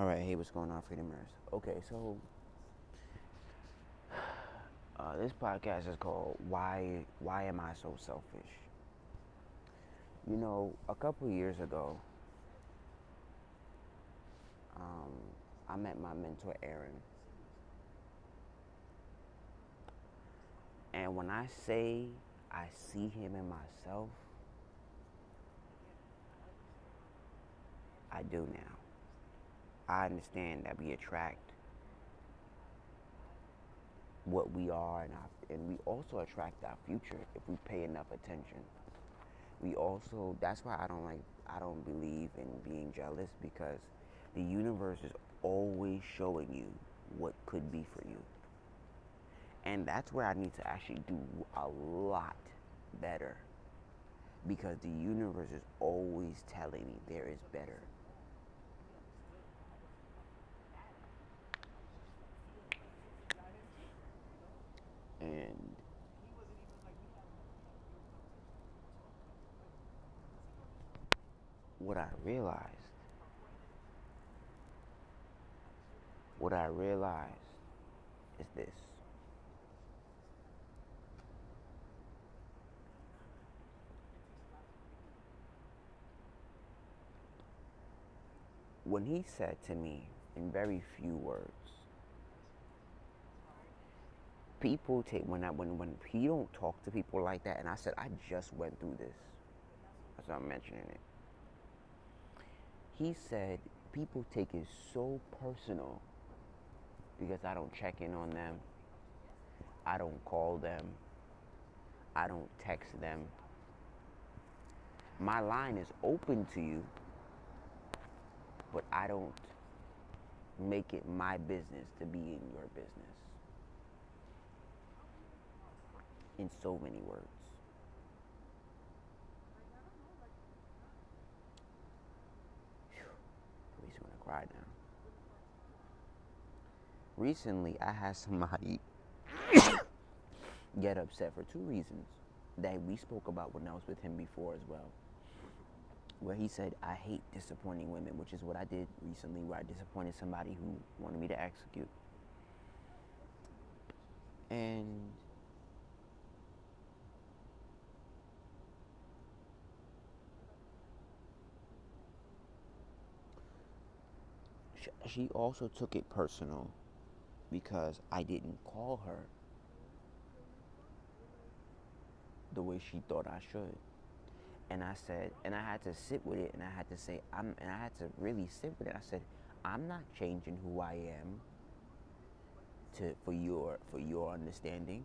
All right, hey, what's going on, Freedomers? Okay, so uh, this podcast is called "Why Why Am I So Selfish?" You know, a couple years ago, um, I met my mentor, Aaron, and when I say I see him in myself, I do now. I understand that we attract what we are and, our, and we also attract our future if we pay enough attention. We also that's why I don't like I don't believe in being jealous because the universe is always showing you what could be for you. And that's where I need to actually do a lot better because the universe is always telling me there is better. And what I realized, what I realized is this. When he said to me in very few words, people take when I when when he don't talk to people like that, and I said I just went through this. That's why I'm mentioning it. He said people take it so personal because I don't check in on them. I don't call them. I don't text them. My line is open to you, but I don't make it my business to be in your business. In so many words. Whew. Makes me want to cry now. Recently, I had somebody get upset for two reasons that we spoke about when I was with him before as well. Where he said, I hate disappointing women, which is what I did recently, where I disappointed somebody who wanted me to execute. And she also took it personal because I didn't call her the way she thought I should. And I said, and I had to sit with it and I had to say, I'm, and I had to really sit with it. I said, I'm not changing who I am to, for your, for your understanding.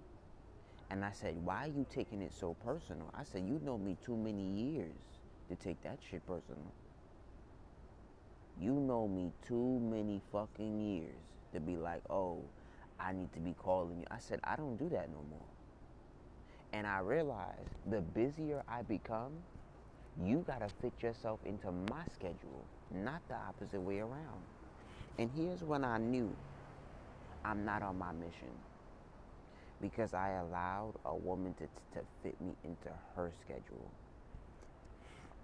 And I said, why are you taking it so personal? I said, you know me too many years to take that shit personal. You know me too many fucking years to be like, oh, I need to be calling you. I said, I don't do that no more. And I realized the busier I become, you got to fit yourself into my schedule, not the opposite way around. And here's when I knew I'm not on my mission because I allowed a woman to, to fit me into her schedule.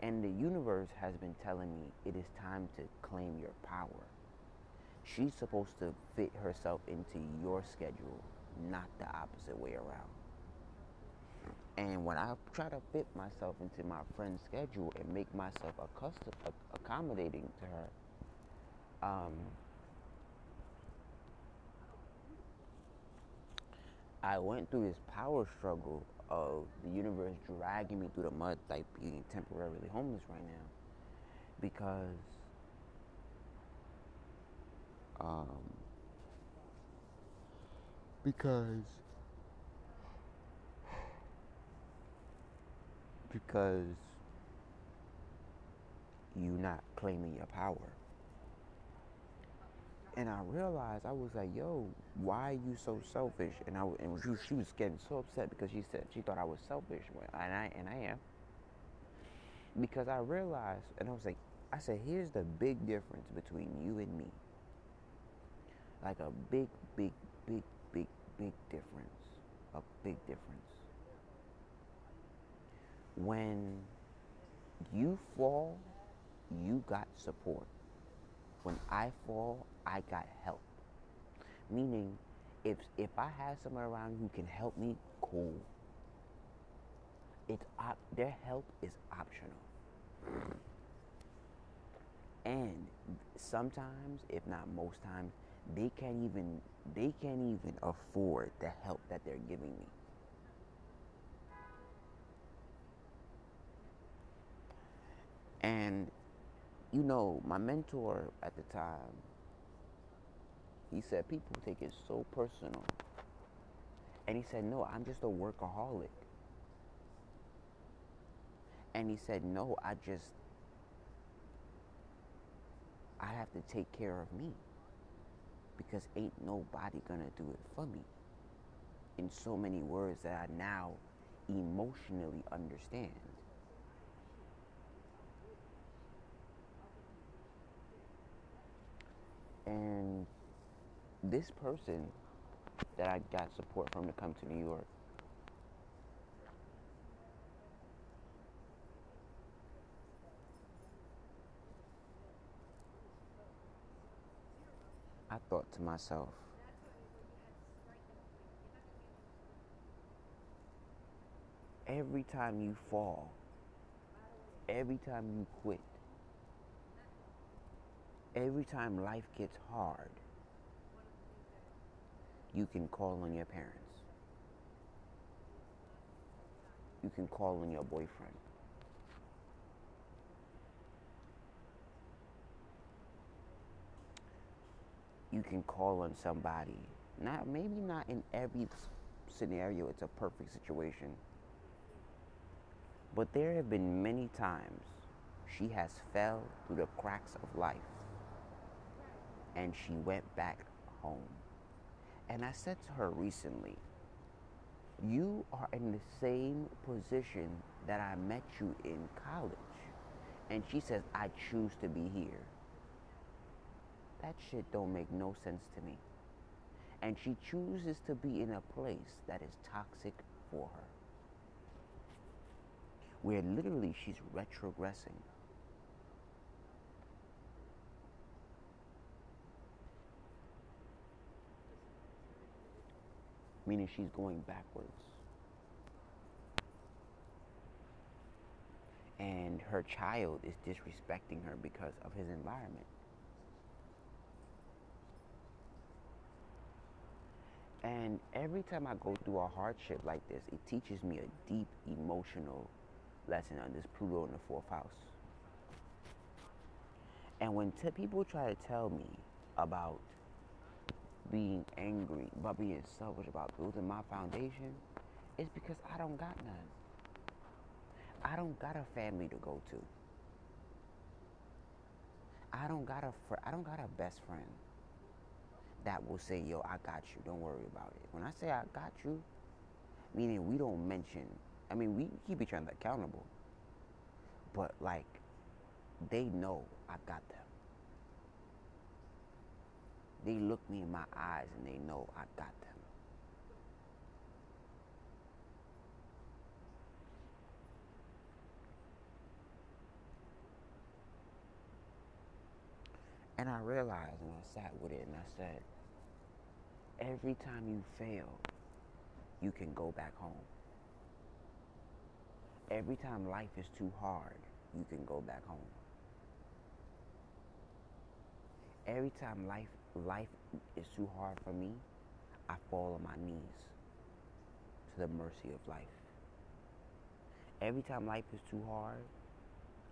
And the universe has been telling me it is time to claim your power. She's supposed to fit herself into your schedule, not the opposite way around. And when I try to fit myself into my friend's schedule and make myself accommodating to her, um, I went through this power struggle of the universe dragging me through the mud, like being temporarily homeless right now, because um, because because you not claiming your power. And I realized I was like, "Yo, why are you so selfish?" And I and she, she was getting so upset because she said she thought I was selfish, and I and I am. Because I realized, and I was like, I said, "Here's the big difference between you and me. Like a big, big, big, big, big difference. A big difference. When you fall, you got support." when I fall, I got help. Meaning, if if I have someone around who can help me, cool. It's op- their help is optional. And sometimes, if not most times, they can't even they can't even afford the help that they're giving me. And you know, my mentor at the time, he said people take it so personal. And he said, No, I'm just a workaholic. And he said, No, I just, I have to take care of me. Because ain't nobody gonna do it for me. In so many words that I now emotionally understand. And this person that I got support from to come to New York, I thought to myself, every time you fall, every time you quit, every time life gets hard, you can call on your parents. You can call on your boyfriend. You can call on somebody. Not maybe not in every scenario it's a perfect situation. But there have been many times she has fell through the cracks of life and she went back home. And I said to her recently, You are in the same position that I met you in college. And she says, I choose to be here. That shit don't make no sense to me. And she chooses to be in a place that is toxic for her. Where literally she's retrogressing. Meaning she's going backwards. And her child is disrespecting her because of his environment. And every time I go through a hardship like this, it teaches me a deep emotional lesson on this Pluto in the fourth house. And when t- people try to tell me about being angry, about being selfish, about building my foundation, it's because I don't got none. I don't got a family to go to. I don't got a fr- I don't got a best friend that will say, "Yo, I got you. Don't worry about it." When I say I got you, meaning we don't mention. I mean, we keep each other accountable, but like, they know I got them. They look me in my eyes and they know I got them. And I realized and I sat with it and I said, every time you fail, you can go back home. Every time life is too hard, you can go back home. Every time life life is too hard for me, I fall on my knees to the mercy of life. Every time life is too hard,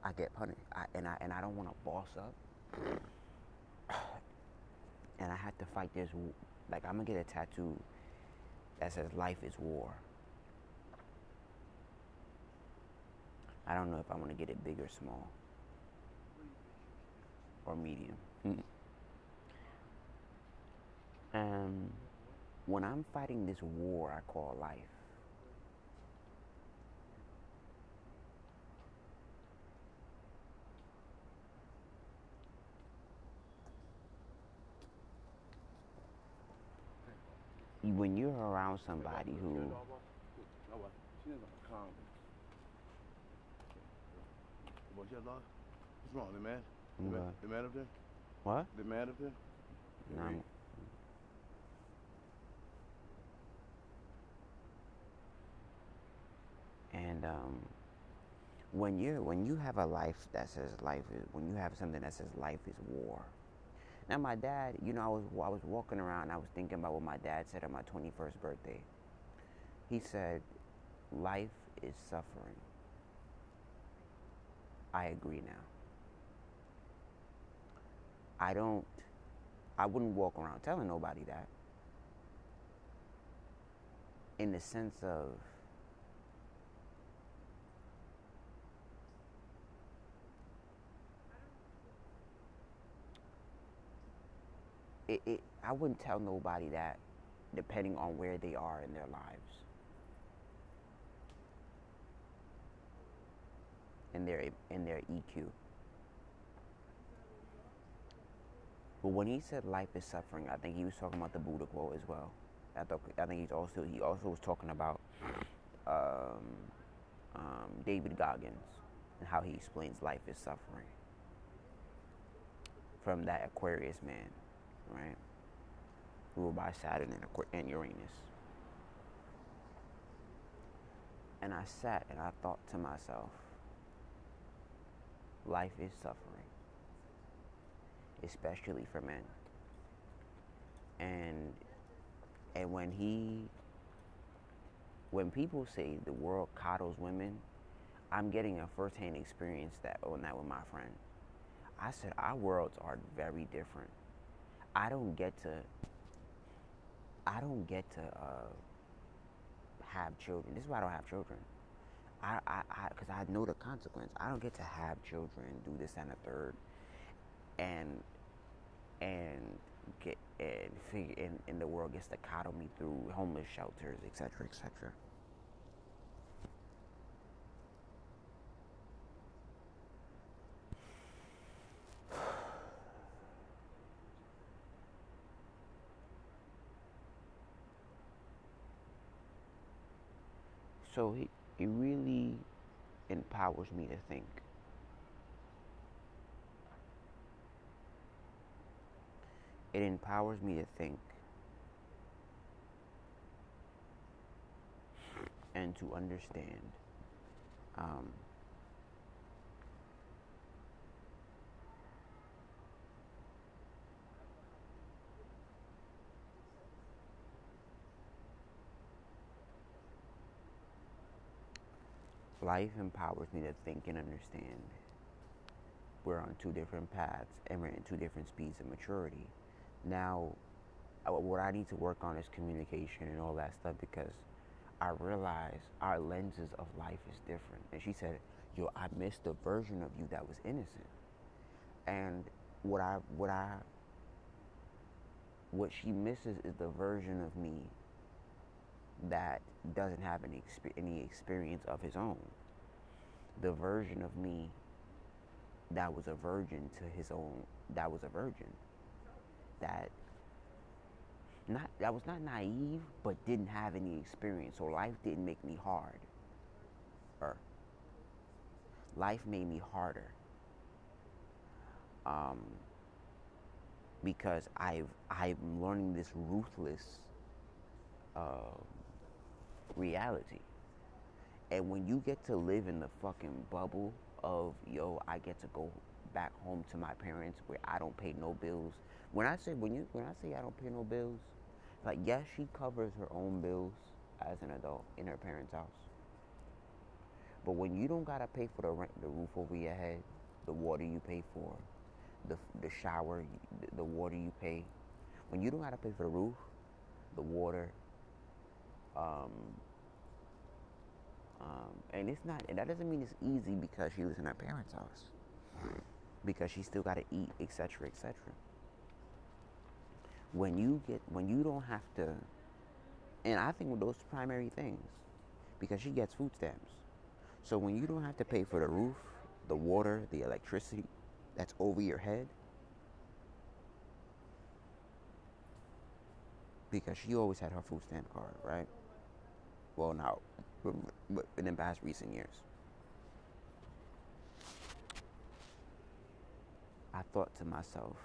I get punished, I, and I and I don't want to boss up, and I have to fight this. Like I'm gonna get a tattoo that says "Life is War." I don't know if I want to get it big or small or medium. Hmm. Um, when I'm fighting this war I call life, when you're around somebody who What's wrong, the man? The man, the man up there? What? They mad up there? No. And um, when you when you have a life that says life is when you have something that says life is war. Now my dad, you know, I was I was walking around. I was thinking about what my dad said on my 21st birthday. He said, "Life is suffering." I agree now. I don't. I wouldn't walk around telling nobody that. In the sense of it, it, I wouldn't tell nobody that depending on where they are in their lives. In their in their EQ. But when he said life is suffering, I think he was talking about the Buddha quote as well. I thought I think he's also he also was talking about um, um, David Goggins and how he explains life is suffering from that Aquarius man right? Ruled by Saturn and, Uranus. And I sat and I thought to myself, life is suffering, especially for men. And and when he when people say the world coddles women, I'm getting a firsthand experience that on that with my friend. I said our worlds are very different. I don't get to I don't get to uh, have children. This is why I don't have children. I, I, because I, I, know the consequence. I don't get to have children, do this and a third, and and get and figure and, and the world gets to coddle me through homeless shelters, etc., etc. So it, it really empowers me to think. It empowers me to think and to understand. Um, life empowers me to think and understand. We're on two different paths and we're in two different speeds of maturity. Now, uh, what I need to work on is communication and all that stuff because I realize our lenses of life is different. And she said, "Yo, I missed the version of you that was innocent." And what I what I what she misses is the version of me that doesn't have any any experience of his own. The version of me that was a virgin to his own that was a virgin. That not that was not naive but didn't have any experience. So life didn't make me hard. Or life made me harder. Um, because I've I'm learning this ruthless uh, reality. And when you get to live in the fucking bubble of, yo, I get to go back home to my parents where I don't pay no bills. When I say when you when I say I don't pay no bills, like yes, she covers her own bills as an adult in her parents' house. But when you don't gotta pay for the rent, the roof over your head, the water you pay for, the the shower, the, water you pay, when you don't gotta pay for the roof, the water, um, um, and it's not, and that doesn't mean it's easy because she lives in her parents' house, because she still got to eat, etc., etc. When you get, when you don't have to, and I think those primary things, because she gets food stamps. So when you don't have to pay for the roof, the water, the electricity that's over your head, because she always had her food stamp card, right? well now, in the past recent years. I thought to myself,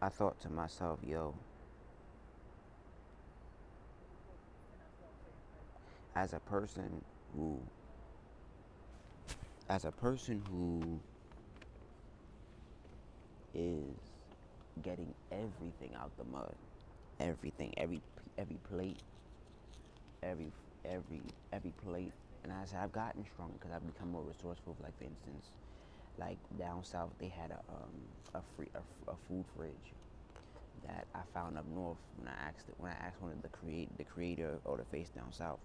I thought to myself, yo, as a person who, as a person who is getting everything out the mud, everything, every every plate, every every every plate, and I said I've gotten stronger because I've become more resourceful. Like for instance, like down south they had a um, a free a, a, food fridge that I found up north when I asked when I asked one of the create the creator or the face down south.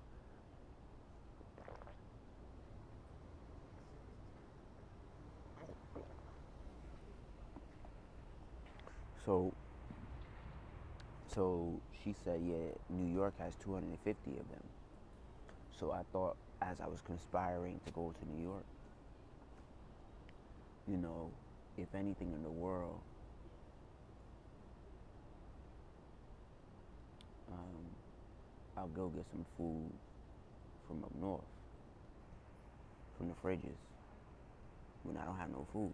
So so she said, yeah, New York has 250 of them. So I thought as I was conspiring to go to New York, you know, if anything in the world, um, I'll go get some food from up north, from the fridges, when I don't have no food,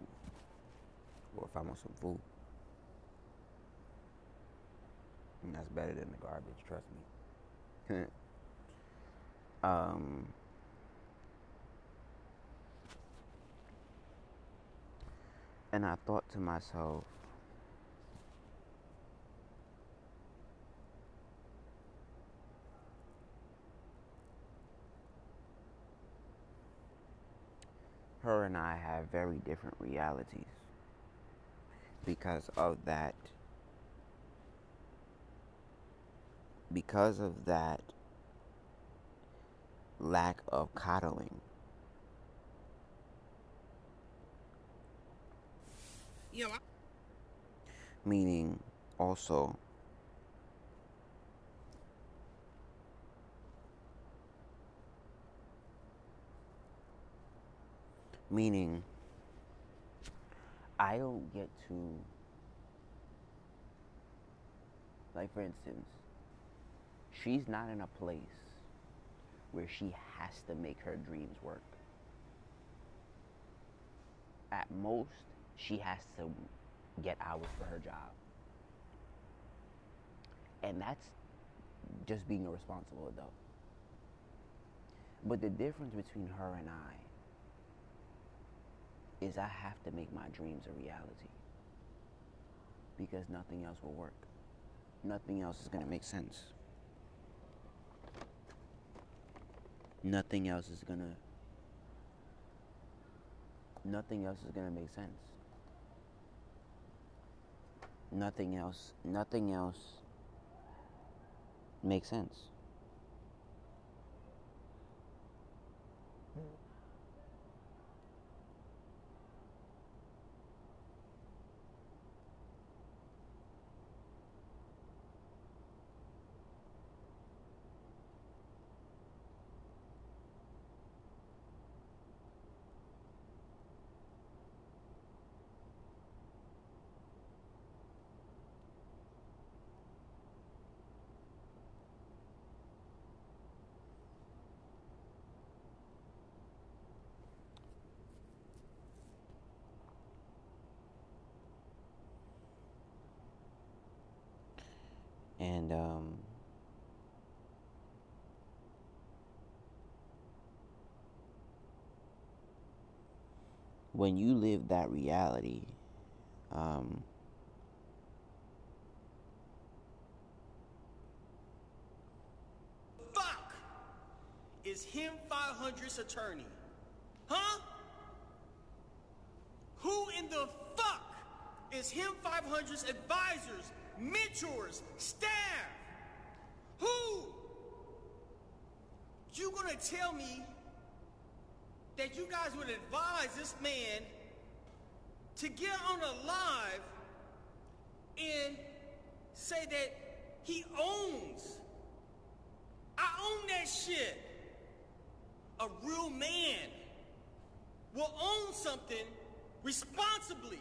or if I want some food. And that's better than the garbage, trust me. um, and I thought to myself, her and I have very different realities because of that because of that lack of coddling. Know, meaning also meaning I don't get to like for instance she's not in a place where she has to make her dreams work. At most, she has to get hours for her job. And that's just being a responsible adult. But the difference between her and I is I have to make my dreams a reality. Because nothing else will work. Nothing else is going to make sense. Nothing else is gonna nothing else is gonna make sense. Nothing else nothing else makes sense And um, when you live that reality, um, fuck is him 500's attorney? Huh? Who in the fuck is him 500's advisors mentors, staff. Who? You gonna tell me that you guys would advise this man to get on a live and say that he owns. I own that shit. A real man will own something responsibly.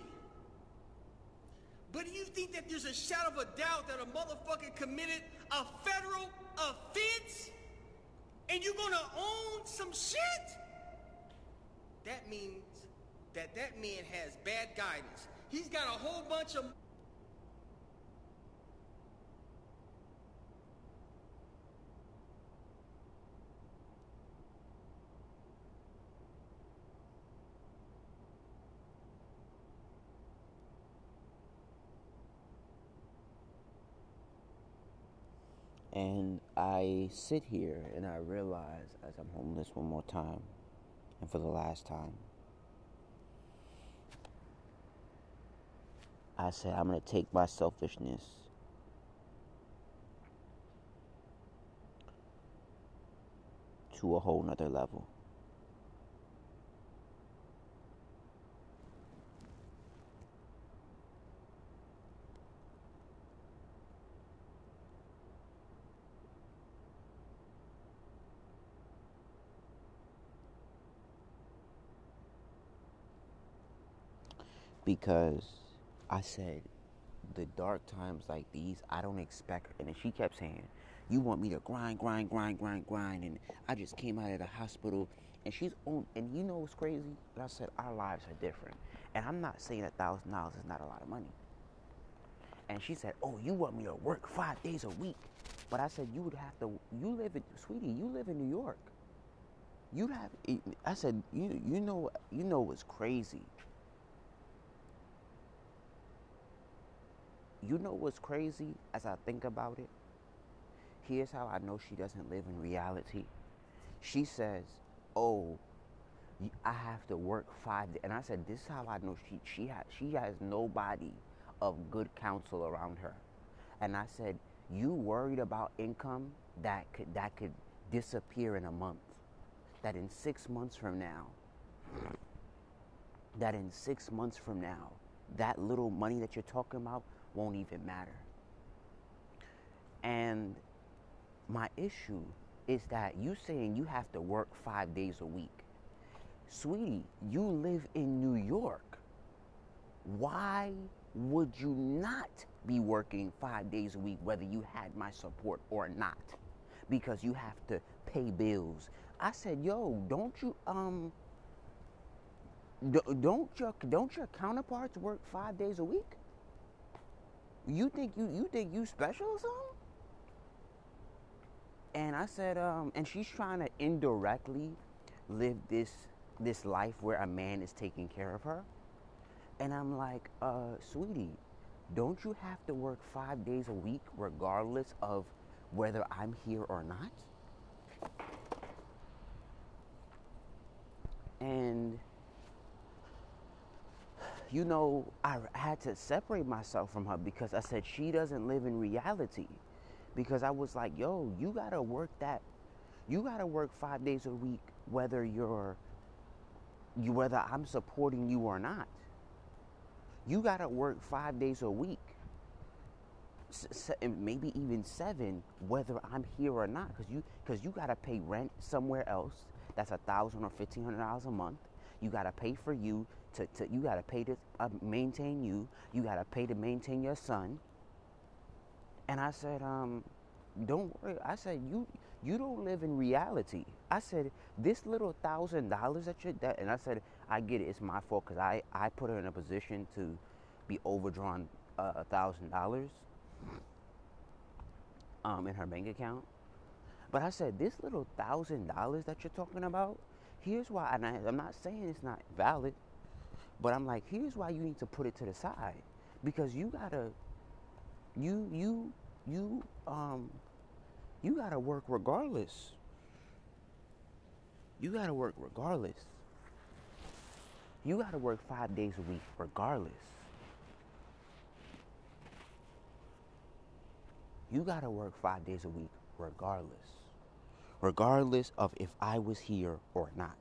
But do you think that there's a shadow of a doubt that a motherfucker committed a federal offense? And you're gonna own some shit? That means that that man has bad guidance. He's got a whole bunch of And I sit here and I realize as I'm homeless one more time and for the last time, I said, I'm going to take my selfishness to a whole nother level. Because I said, the dark times like these, I don't expect. And then she kept saying, "You want me to grind, grind, grind, grind, grind?" And I just came out of the hospital, and she's on. And you know what's crazy? And I said, our lives are different. And I'm not saying a thousand dollars is not a lot of money. And she said, "Oh, you want me to work five days a week?" But I said, "You would have to. You live in, sweetie. You live in New York. You'd have." I said, "You, you know, you know what's crazy." You know what's crazy as I think about it? Here's how I know she doesn't live in reality. She says, "Oh, I have to work five days," and I said, "This is how I know she she has she has nobody of good counsel around her." And I said, "You worried about income that could that could disappear in a month? That in six months from now, that in six months from now, that little money that you're talking about won't even matter. And my issue is that you saying you have to work five days a week. Sweetie, you live in New York. Why would you not be working five days a week, whether you had my support or not? Because you have to pay bills. I said, yo, don't you um don't your don't your counterparts work five days a week? You think you you think you special or something? And I said, um, and she's trying to indirectly live this this life where a man is taking care of her. And I'm like, uh, sweetie, don't you have to work five days a week regardless of whether I'm here or not? And you know, I had to separate myself from her because I said she doesn't live in reality. Because I was like, yo, you gotta work that, you gotta work five days a week, whether you're, you whether I'm supporting you or not. You gotta work five days a week, maybe even seven, whether I'm here or not. Because you, because you gotta pay rent somewhere else. That's a thousand or fifteen hundred dollars a month. You gotta pay for you to, to you got to pay to uh, maintain you. You got to pay to maintain your son. And I said, um, don't worry. I said, you you don't live in reality. I said, this little thousand dollars that you that, and I said, I get it. It's my fault because I I put her in a position to be overdrawn uh, a thousand dollars um in her bank account. But I said, this little thousand dollars that you're talking about, here's why. And I, I'm not saying it's not valid. But I'm like, here's why you need to put it to the side. Because you gotta you you you um you gotta work regardless. You gotta work regardless. You gotta work five days a week regardless. You gotta work five days a week regardless. Regardless of if I was here or not.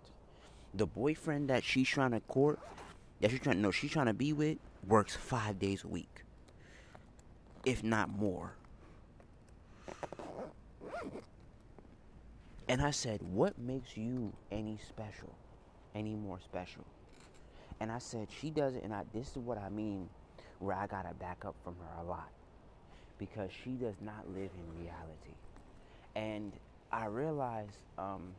The boyfriend that she's trying to court that she's trying no she's trying to be with works five days a week. If not more. And i said what makes you any special? Any more special? And i said she does it and I, this is what i mean where i gotta back up from her a lot. Because she does not live in reality. And i realized um,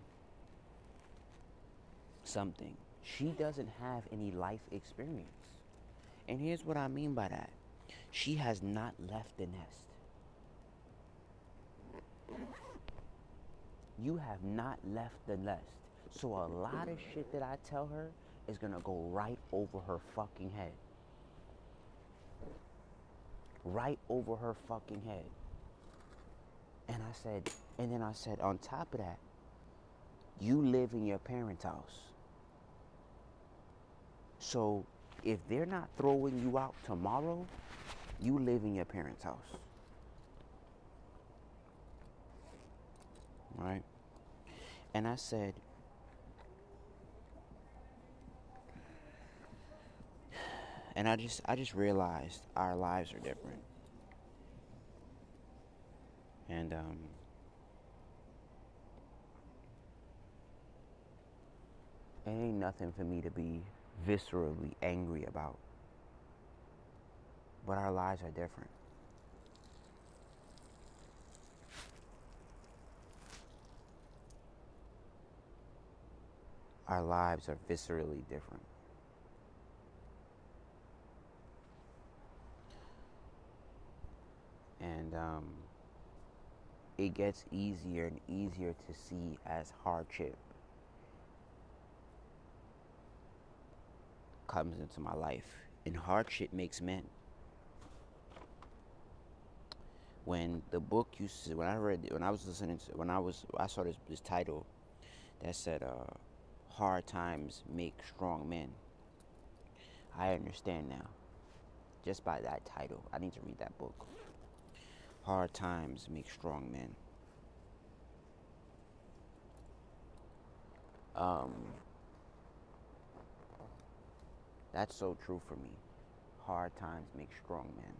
something she doesn't have any life experience. And here's what I mean by that she has not left the nest. You have not left the nest. So a lot of shit that I tell her is to go right over her fucking head. Right over her fucking head. And I said, and then I said, on top of that, you live in your parents' house. So if they're not throwing you out tomorrow, you live in your parents' house. Right? And I said, and I just I just realized our lives are different. And um it ain't nothing for me to be viscerally angry about. But our lives are different. Our lives are viscerally different. And um, it gets easier and easier to see as hardship comes into my life. And hardship makes men. When the book used to, when I read, when I was listening to, when I was, I saw this, this title that said, uh, Hard Times Make Strong Men. I understand now. Just by that title. I need to read that book. Hard Times Make Strong Men. Um, that's so true for me. Hard times make strong men.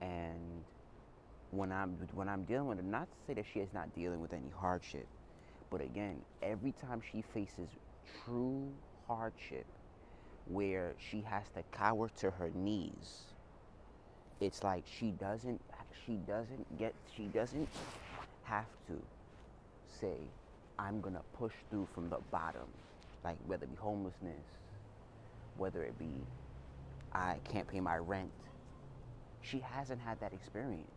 And when I'm when I'm dealing with her, not to say that she is not dealing with any hardship, but again, every time she faces true hardship, where she has to cower to her knees, it's like she doesn't she doesn't get she doesn't have to say, I'm gonna push through from the bottom like whether it be homelessness, whether it be I can't pay my rent. She hasn't had that experience.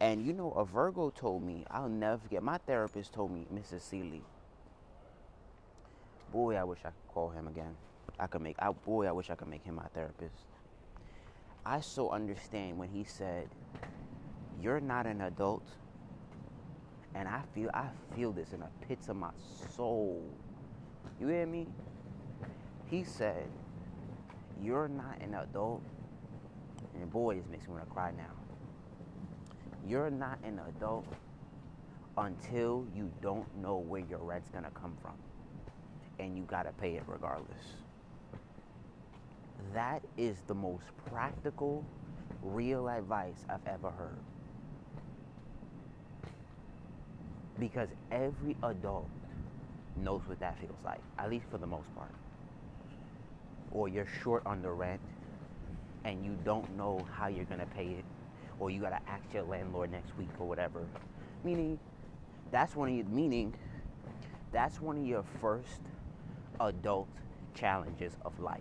And you know, a Virgo told me, I'll never forget, my therapist told me, Mrs. Seeley, boy, I wish I could call him again. I could make, I, boy, I wish I could make him my therapist. I so understand when he said, You're not an adult. And I feel I feel this in the pits of my soul. You hear me? He said, You're not an adult. And boy, this makes me want to cry now. You're not an adult until you don't know where your rent's going to come from. And you got to pay it regardless. That is the most practical, real advice I've ever heard. Because every adult knows what that feels like, at least for the most part. Or you're short on the rent and you don't know how you're to pay it, or you got to ask your landlord next week or whatever. Meaning, that's one of your, meaning, that's one of your first adult challenges of life.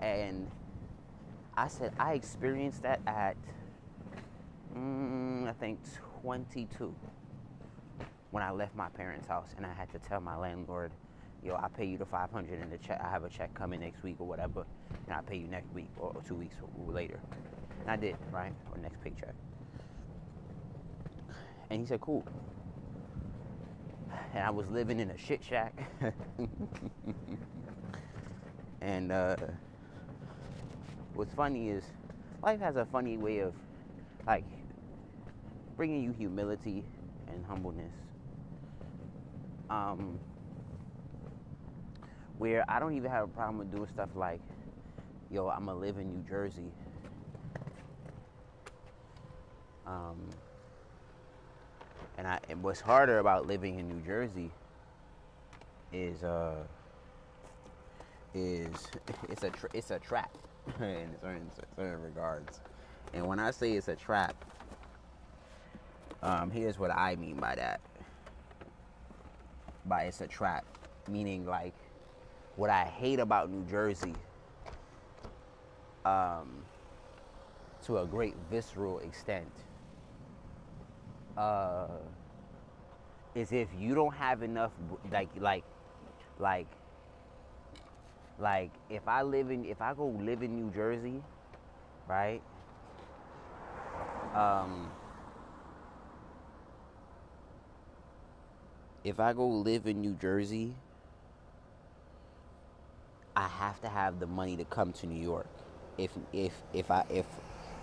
And I said, I experienced that at, mm, I think, 22 when I left my parents' house and I had to tell my landlord, yo, I pay you the 500 in the check. I have a check coming next week or whatever, and I pay you next week or, two weeks later. And I did, right? Or next paycheck. And he said, cool. And I was living in a shit shack. and uh, what's funny is life has a funny way of like bringing you humility and humbleness um, where I don't even have a problem with doing stuff like, yo, I'm gonna live in New Jersey. Um, and I, and what's harder about living in New Jersey is uh, is it's a tra- it's a trap in certain certain regards. And when I say it's a trap, um, here's what I mean by that by it's a trap. Meaning, like, what I hate about New Jersey, um, to a great visceral extent, uh, is if you don't have enough, like, like, like, like, if I live in, if I go live in New Jersey, right? Um, if I go live in New Jersey, I have to have the money to come to New York. If if if I if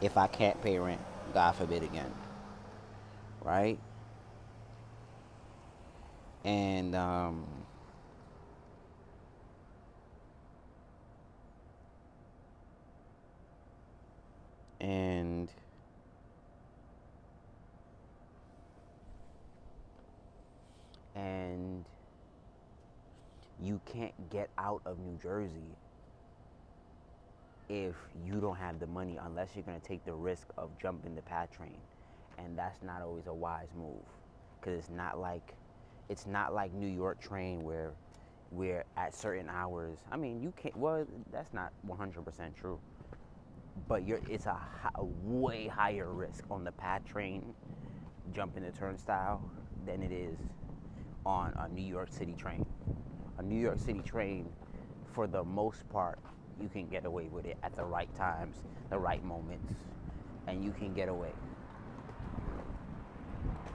if I can't pay rent, God forbid again. Right? And um and and you can't get out of New Jersey if you don't have the money unless you're going to take the risk of jumping the PATH train. And that's not always a wise move because it's not like it's not like New York train where where at certain hours I mean you can't well that's not 100% true. But you're it's a, a way higher risk on the PATH train jumping the turnstile than it is on a New York City train. A New York City train, for the most part, you can get away with it at the right times, the right moments, and you can get away.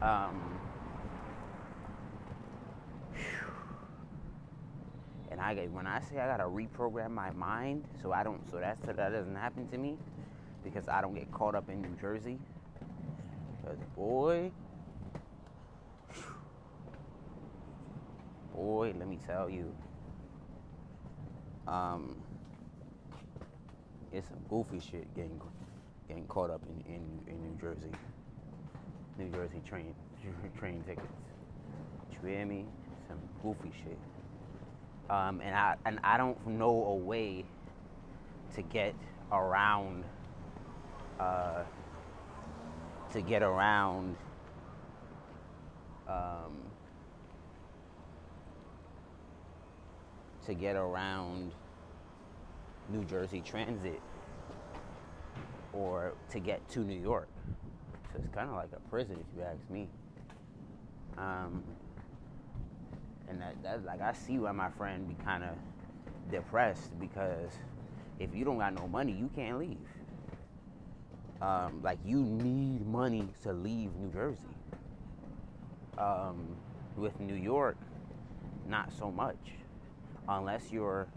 Um, and I get when I say I gotta reprogram my mind so I don't so that so that doesn't happen to me because I don't get caught up in New Jersey. Cause boy, boy, let me tell you, um, it's some goofy shit getting getting caught up in, in, in New Jersey. New Jersey train train tickets. You hear me? Some goofy shit. Um, and I and I don't know a way to get around uh, to get around um, to get around New Jersey Transit or to get to New York. So it's kind of like a prison, if you ask me. Um, and that, that like I see why my friend be kind of depressed because if you don't got no money, you can't leave. Um, like you need money to leave New Jersey. Um, with New York, not so much, unless you're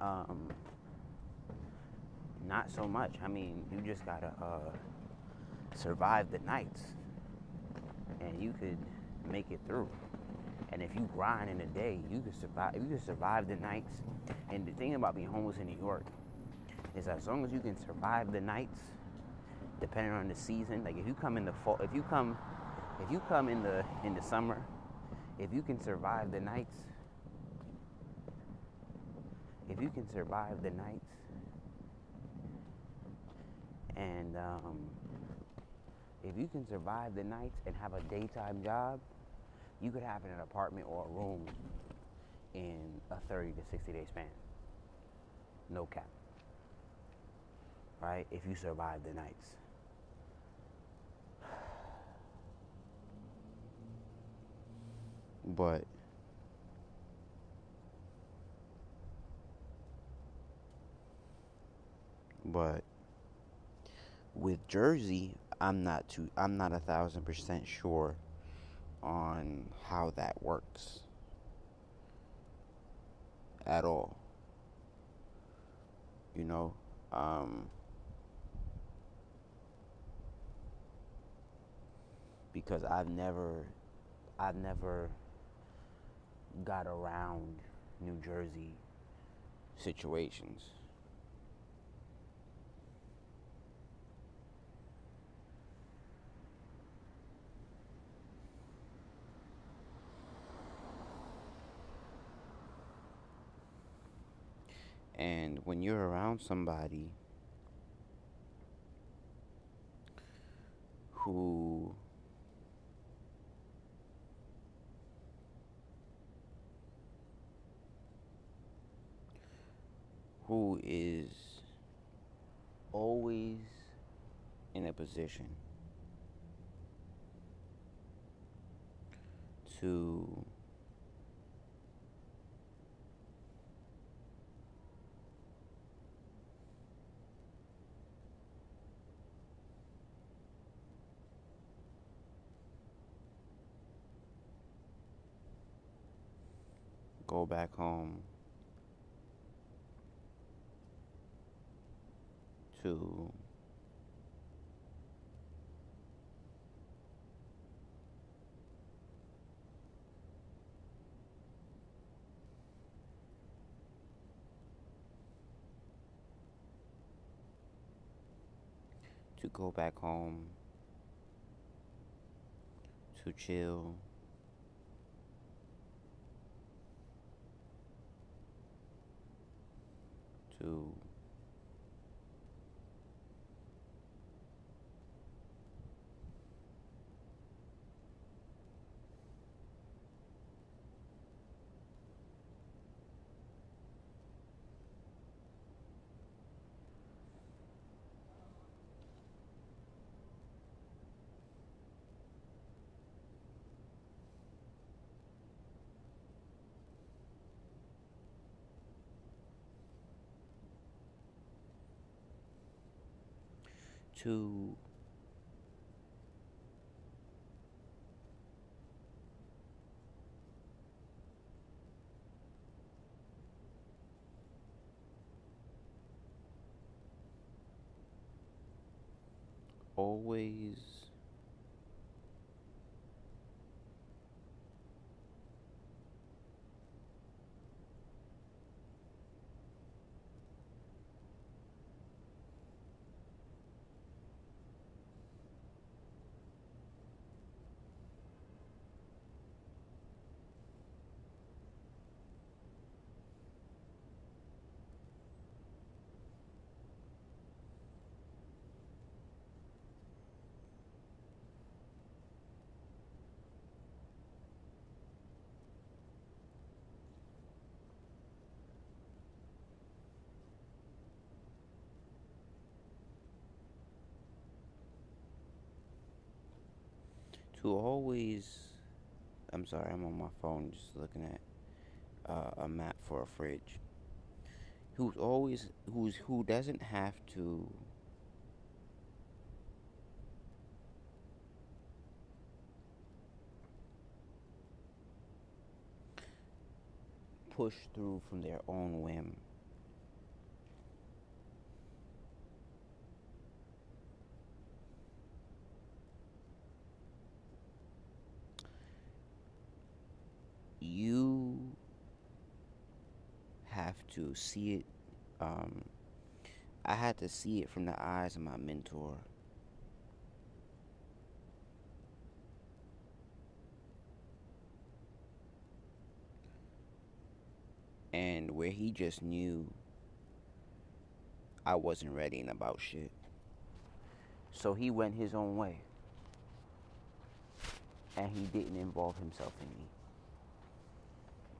um, not so much. I mean, you just gotta uh, survive the nights, and you could make it through. And if you grind in a day, you can survive. If You can survive the nights. And the thing about being homeless in New York is as long as you can survive the nights, depending on the season. Like if you come in the fall, if you come, if you come in the in the summer, if you can survive the nights, if you can survive the nights, and um, if you can survive the nights and have a daytime job, you could have an apartment or a room in a 30 to 60 day span. No cap. Right? If you survive the nights. But but with Jersey, I'm not too I'm not a thousand percent sure on how that works at all. You know, um, because I've never, I've never got around New Jersey situations. When you're around somebody who who is always in a position to go back home to to go back home to chill to to always to always I'm sorry, I'm on my phone just looking at uh, a map for a fridge. Who's always who's who doesn't have to push through from their own whim. you have to see it. Um, I had to see it from the eyes of my mentor. And where he just knew I wasn't ready and about shit. So he went his own way. And he didn't involve himself in me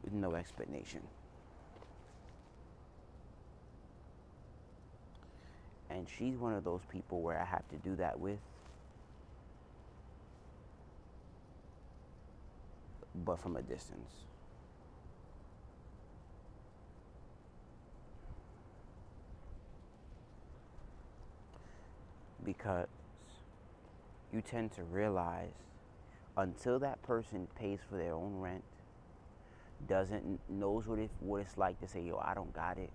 with no explanation. And she's one of those people where I have to do that with. But from a distance. Because you tend to realize until that person pays for their own rent doesn't knows what it what it's like to say, yo, I don't got it.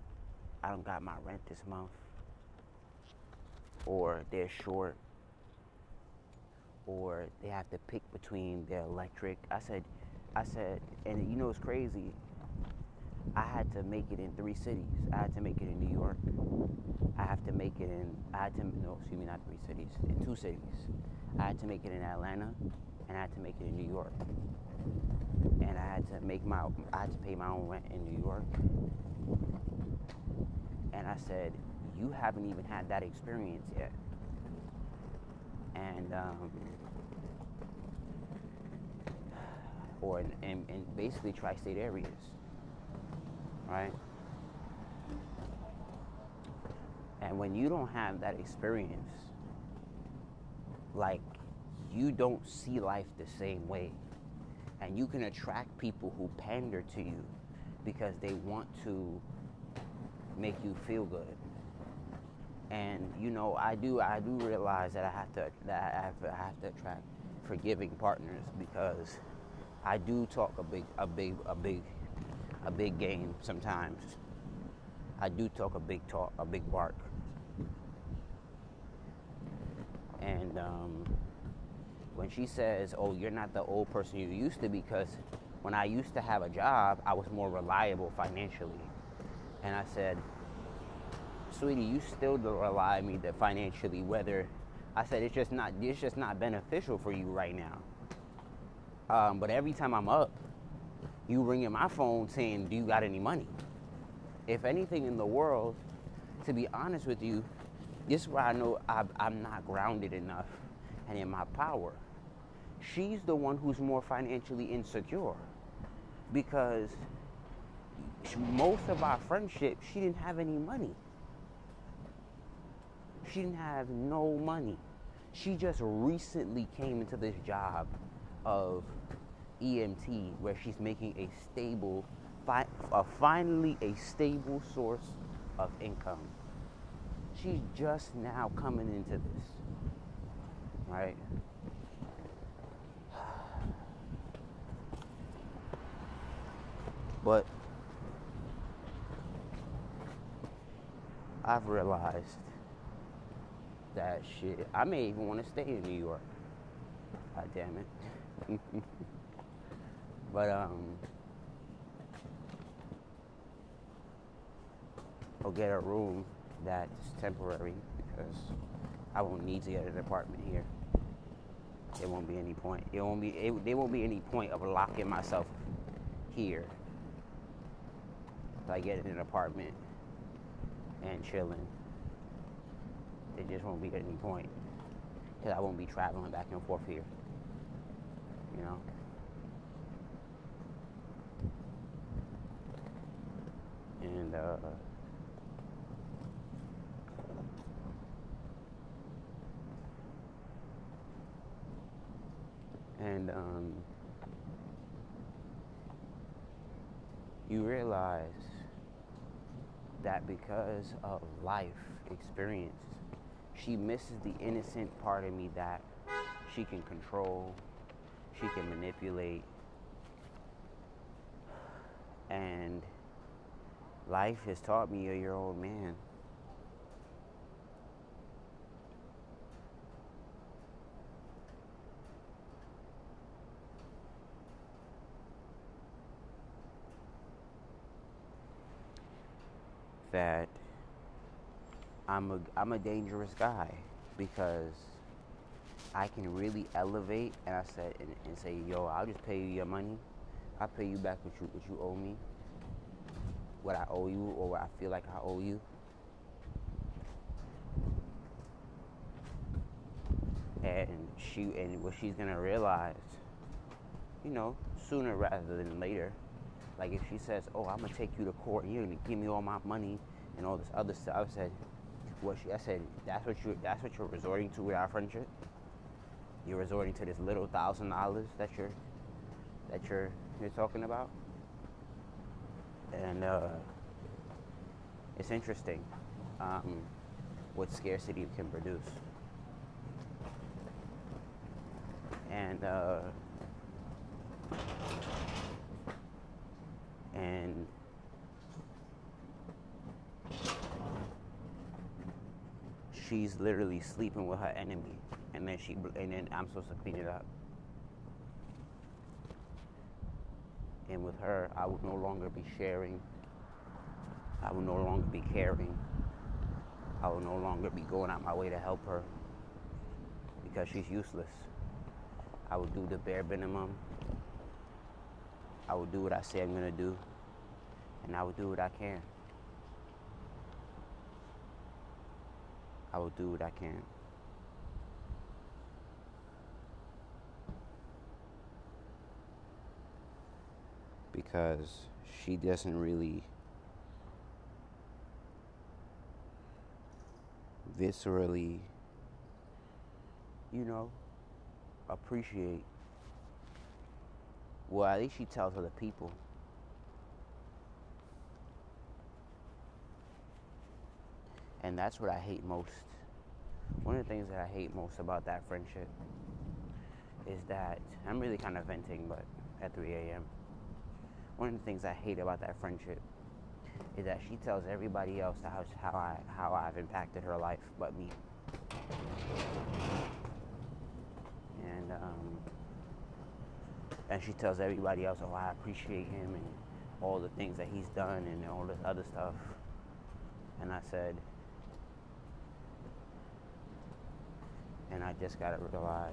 I don't got my rent this month. Or they're short. Or they have to pick between their electric. I said I said and you know it's crazy. I had to make it in three cities. I had to make it in New York. I have to make it in I had to no, excuse me, not three cities, in two cities. I had to make it in Atlanta and I had to make it in New York and I had to make my I had to pay my own rent in New York. And I said, "You haven't even had that experience yet." And um, or in, in, in basically tri-state areas, right? And when you don't have that experience, like you don't see life the same way and you can attract people who pander to you because they want to make you feel good and you know i do i do realize that i have to that i have, I have to attract forgiving partners because i do talk a big a big a big a big game sometimes. I do talk a big talk, a big bark. And um, when she says, "Oh, you're not the old person you used to," because when I used to have a job, I was more reliable financially. And I said, "Sweetie, you still rely on me that financially, whether." I said it's just not it's just not beneficial for you right now. Um, but every time I'm up, you ringing my phone saying, "Do you got any money?" If anything in the world, to be honest with you, this is where I know i am not grounded enough and in my power. She's the one who's more financially insecure because most of our friendship, she didn't have any money. She didn't have no money. She just recently came into this job of EMT where she's making a stable, fi- uh, finally a stable source of income. She's just now coming into this, right? But I've realized that shit. I may even want to stay in New York. God damn it. but um I'll get a room that's temporary because I won't need to get an apartment here. There won't be any point. It won't be. It, there won't be any point of locking myself here like getting an apartment and chilling. There just won't be at any point because I won't be traveling back and forth here. You know. And uh, and um, you realize that because of life experience, she misses the innocent part of me that she can control, she can manipulate, and life has taught me you're your own man. that I'm a I'm a dangerous guy because I can really elevate and I said and, and, say, yo, I'll just pay you your money. I'll pay you back what you what you owe me. What I owe you or what I feel like I owe you. And she and what she's gonna realize, you know, sooner rather than later, like if she says, "Oh, I'm gonna take you to court and you're gonna give me all my money and all this other stuff," I said, "What?" She, I said, "That's what you that's what you're resorting to with our friendship. You're resorting to this little thousand dollars that you're that you're you're talking about." And uh, it's interesting um, what scarcity can produce. And uh, and she's literally sleeping with her enemy and then she and then I'm supposed to clean it up. And with her I would no longer be sharing. I would no longer be caring. I will no longer be going out my way to help her because she's useless. I would do the bare minimum. I will do what I say I'm going to do, and I will do what I can. I will do what I can. Because she doesn't really viscerally, you know, appreciate well, at least she tells other people. And that's what I hate most. One of the things that I hate most about that friendship is that I'm really kind of venting, but at 3 a.m. one of the things I hate about that friendship is that she tells everybody else how how I how I've impacted her life, but me. And um, and she tells everybody else, oh, I appreciate him and all the things that he's done and all this other stuff. And I said, and I just gotta realize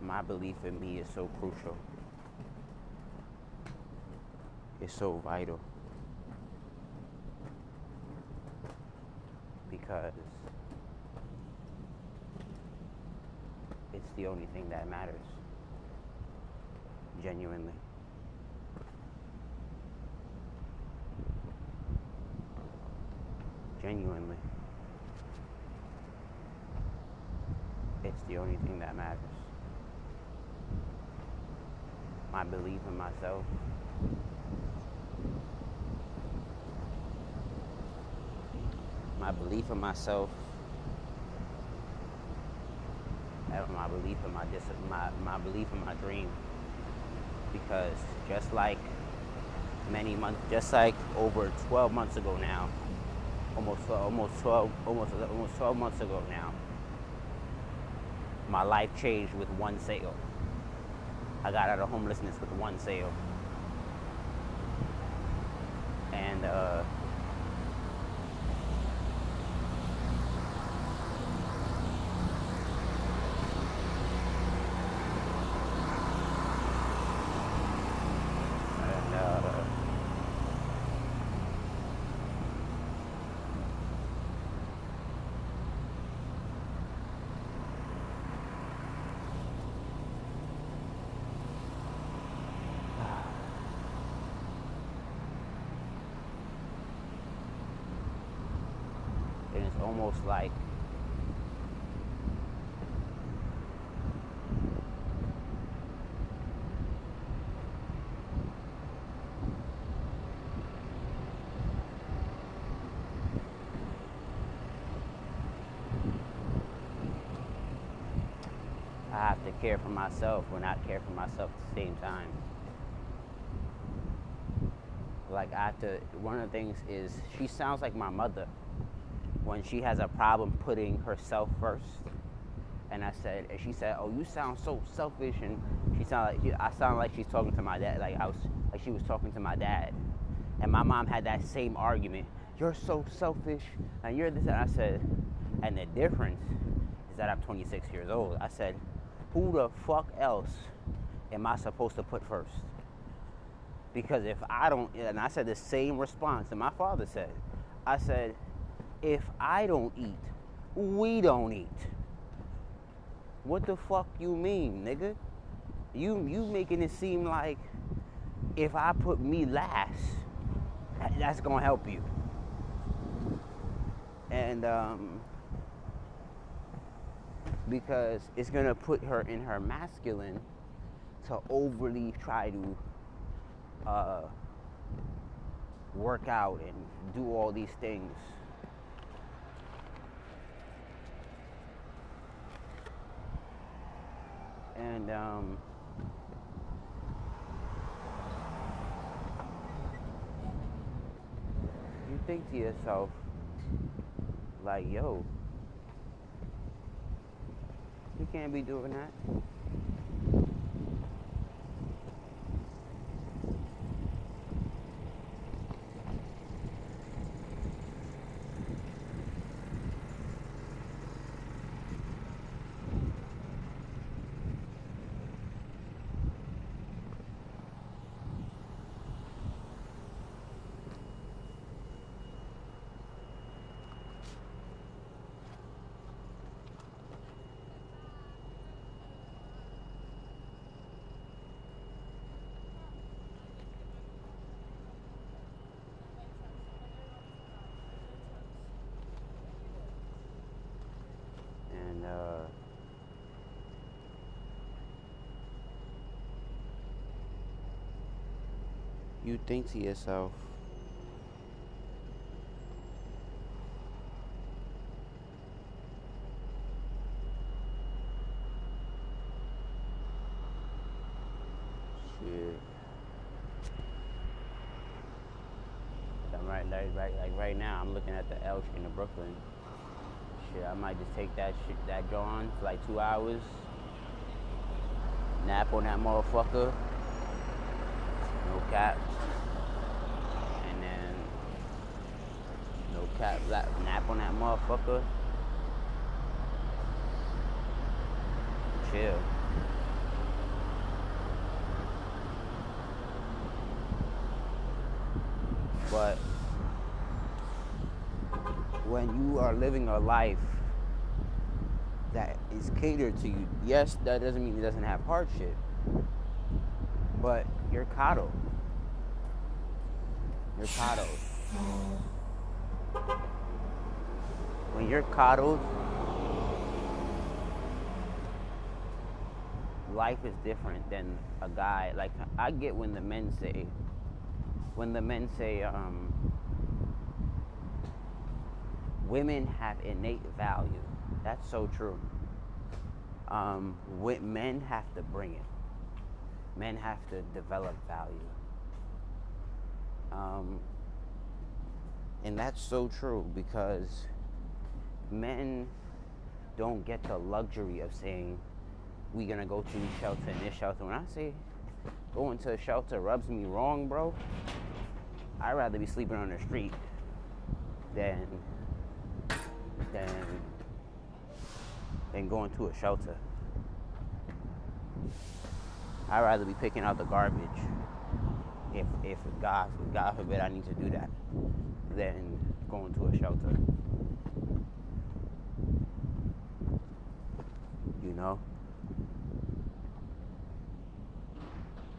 my belief in me is so crucial. It's so vital. Because it's the only thing that matters. Genuinely. Genuinely. It's the only thing that matters. My belief in myself. My belief in myself. And my belief in my, dis- my my belief in my dream. Because just like many months, just like over 12 months ago now, almost almost 12 almost almost 12 months ago now my life changed with one sale. I got out of homelessness with one sale. And uh, and uh, and it's almost like I have to care for myself when I care for myself at the same time. Like I have to one of the things is she sounds like my mother when she has a problem putting herself first. And I said, and she said, "Oh, you sound so selfish." And she sounded like I sound like she's talking to my dad, like I was, like she was talking to my dad. And my mom had that same argument. You're so selfish, and you're this. And I said, and the difference is that I'm 26 years old. I said, who the fuck else am I supposed to put first? Because if I don't, and I said the same response that my father said. I said, if I don't eat, we don't eat. What the fuck you mean, nigga? You you making it seem like if I put me last, that- that's gonna help you. And um, because it's gonna put her in her masculine to overly try to uh, work out and do all these things. And um, you think to yourself, like, yo, you can't be doing that. And uh, you think to yourself, Shit. I'm right, like, right, like right now, I'm looking at the L train to Brooklyn. Shit, I might just take that shit, that John for like two hours, nap on that motherfucker, no cap, and then no cap, nap on that motherfucker, chill. But when you are living a life is catered to you, yes, that doesn't mean it doesn't have hardship, but you're coddled. You're coddled. When you're coddled, life is different than a guy. Like, I get when the men say, when the men say um, women have innate value. That's so true. Um, men have to bring it. Men have to develop value. Um, and that's so true because men don't get the luxury of saying, we're to go to this shelter and this shelter. When I say going to a shelter rubs me wrong, bro, I'd rather be sleeping on the street than than than going to a shelter. I'd rather be picking out the garbage if if God God forbid I need to do that than going to a shelter. You know?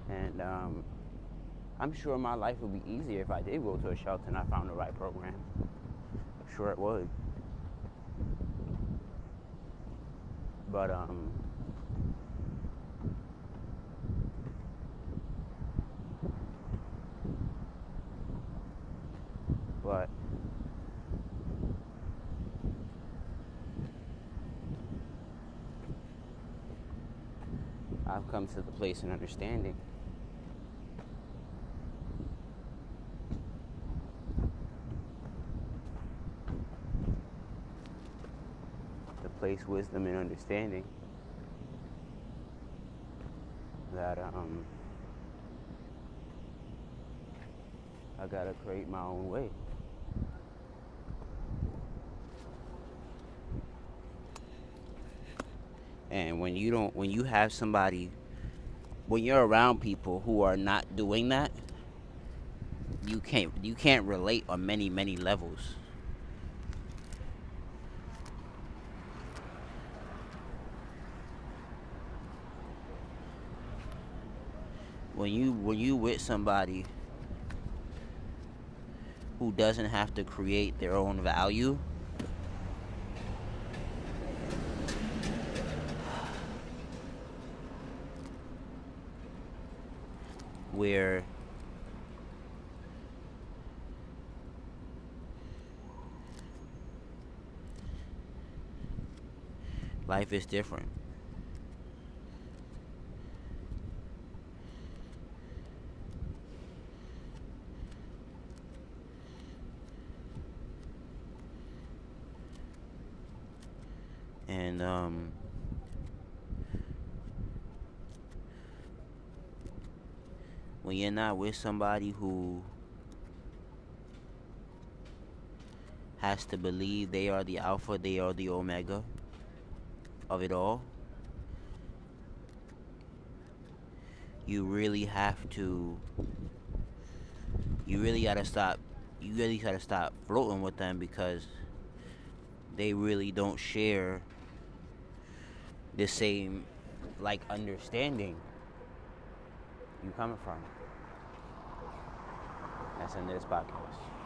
And um I'm sure my life would be easier if I did go to a shelter and I found the right program. I'm sure it would. But um but I've come to the place in understanding place wisdom and understanding that um, I gotta create my own way. And when you don't, when you have somebody, when you're around people who are not doing that, you can't you can't relate on many many levels. When you when you with somebody who doesn't have to create their own value where life is different and um, when you're not with somebody who has to believe they are the alpha, they are the omega of it all, you really have to you really gotta stop you really gotta stop floating with them because they really don't share the same like understanding you coming from. That's in this podcast.